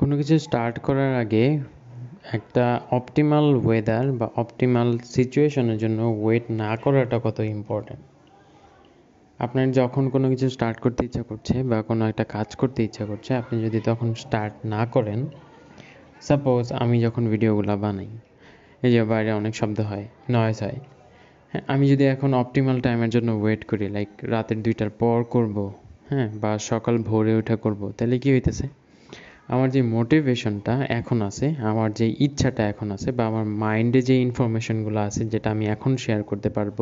কোনো কিছু স্টার্ট করার আগে একটা অপটিমাল ওয়েদার বা অপটিমাল সিচুয়েশনের জন্য ওয়েট না করাটা কত ইম্পর্ট্যান্ট আপনার যখন কোনো কিছু স্টার্ট করতে ইচ্ছা করছে বা কোনো একটা কাজ করতে ইচ্ছা করছে, আপনি যদি তখন স্টার্ট না করেন সাপোজ আমি যখন ভিডিওগুলো বানাই, এই যে বাইরে অনেক শব্দ হয় নয়েস হয় হ্যাঁ আমি যদি এখন অপটিমাল টাইমের জন্য ওয়েট করি লাইক রাতের দুইটার পর করব হ্যাঁ বা সকাল ভোরে উঠে করব, তাহলে কি হইতেছে? আমার যে মোটিভেশনটা এখন আছে, আমার যে ইচ্ছাটা এখন আছে বা আমার মাইন্ডে যে ইনফরমেশনগুলো আছে যেটা আমি এখন শেয়ার করতে পারব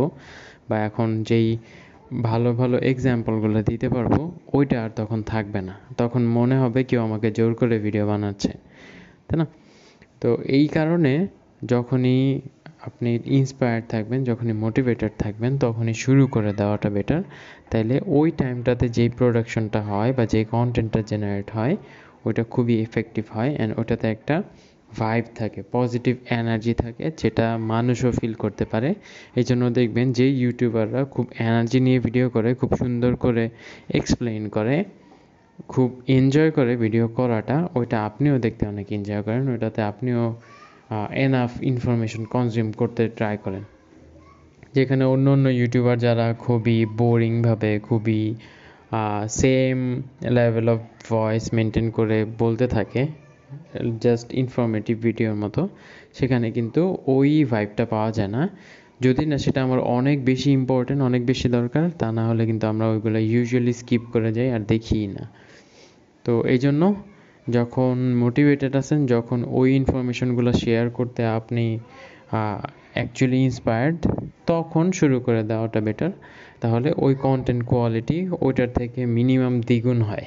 বা এখন যেই ভালো ভালো এক্সাম্পলগুলো দিতে পারব, ওইটা আর তখন থাকবে না। তখন মনে হবে কেউ আমাকে জোর করে ভিডিও বানাচ্ছে, তাই না? তো এই কারণে যখনই আপনি ইন্সপায়ার্ড থাকবেন, যখনই মোটিভেটেড থাকবেন, তখনই শুরু করে দেওয়াটা বেটার তাইলে ওই টাইমটাতে যেই প্রোডাকশনটা হয় বা যেই কন্টেন্টটা জেনারেট হয় ওইটা খুবই এফেক্টিভ হয় অ্যান্ড ওটাতে একটা ভাইব থাকে পজিটিভ এনার্জি থাকে যেটা মানুষও ফিল করতে পারে। এই জন্য দেখবেন যে ইউটিউবাররা খুব এনার্জি নিয়ে ভিডিও করে, খুব সুন্দর করে এক্সপ্লেইন করে, খুব এনজয় করে ভিডিও করাটা, ওইটা আপনিও দেখতে অনেক এনজয় করেন, ওইটাতে আপনিও এনাফ ইনফরমেশন কনজিউম করতে ট্রাই করেন। যেখানে অন্য অন্য ইউটিউবার যারা খুবই বোরিংভাবে খুবই same level of voice maintain করে বলতে থাকে জাস্ট ইনফরমেটিভ ভিডিওর মতো। সেখানে কিন্তু ওই ভাইবটা পাওয়া যায় না। যদি না সেটা আমার অনেক বেশি ইম্পর্টেন্ট অনেক বেশি দরকার, তা না হলে কিন্তু আমরা ওইগুলো ইউজুয়ালি স্কিপ করে যাই আর দেখি না। তো এই জন্য যখন মোটিভেটেড আছেন, যখন ওই ইনফরমেশনগুলো শেয়ার করতে আপনি অ্যাকচুয়ালি ইন্সপায়ার্ড তখন শুরু করে দেওয়াটা বেটার তাহলে ওই কন্টেন্ট কোয়ালিটি ওইটার থেকে মিনিমাম দ্বিগুণ হয়।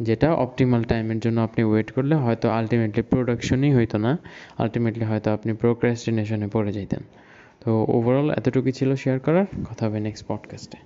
যেটা অপটিমাল টাইমের জন্য আপনি ওয়েট করলে হয়তো আলটিমেটলি প্রোডাকশনই হইতো না। আলটিমেটলি হয়তো আপনি প্রোক্রাস্টিনেশনে পড়ে যেতেন তো ওভারঅল এতটুকু ছিল শেয়ার করার। কথা হবে নেক্সট পডকাস্টে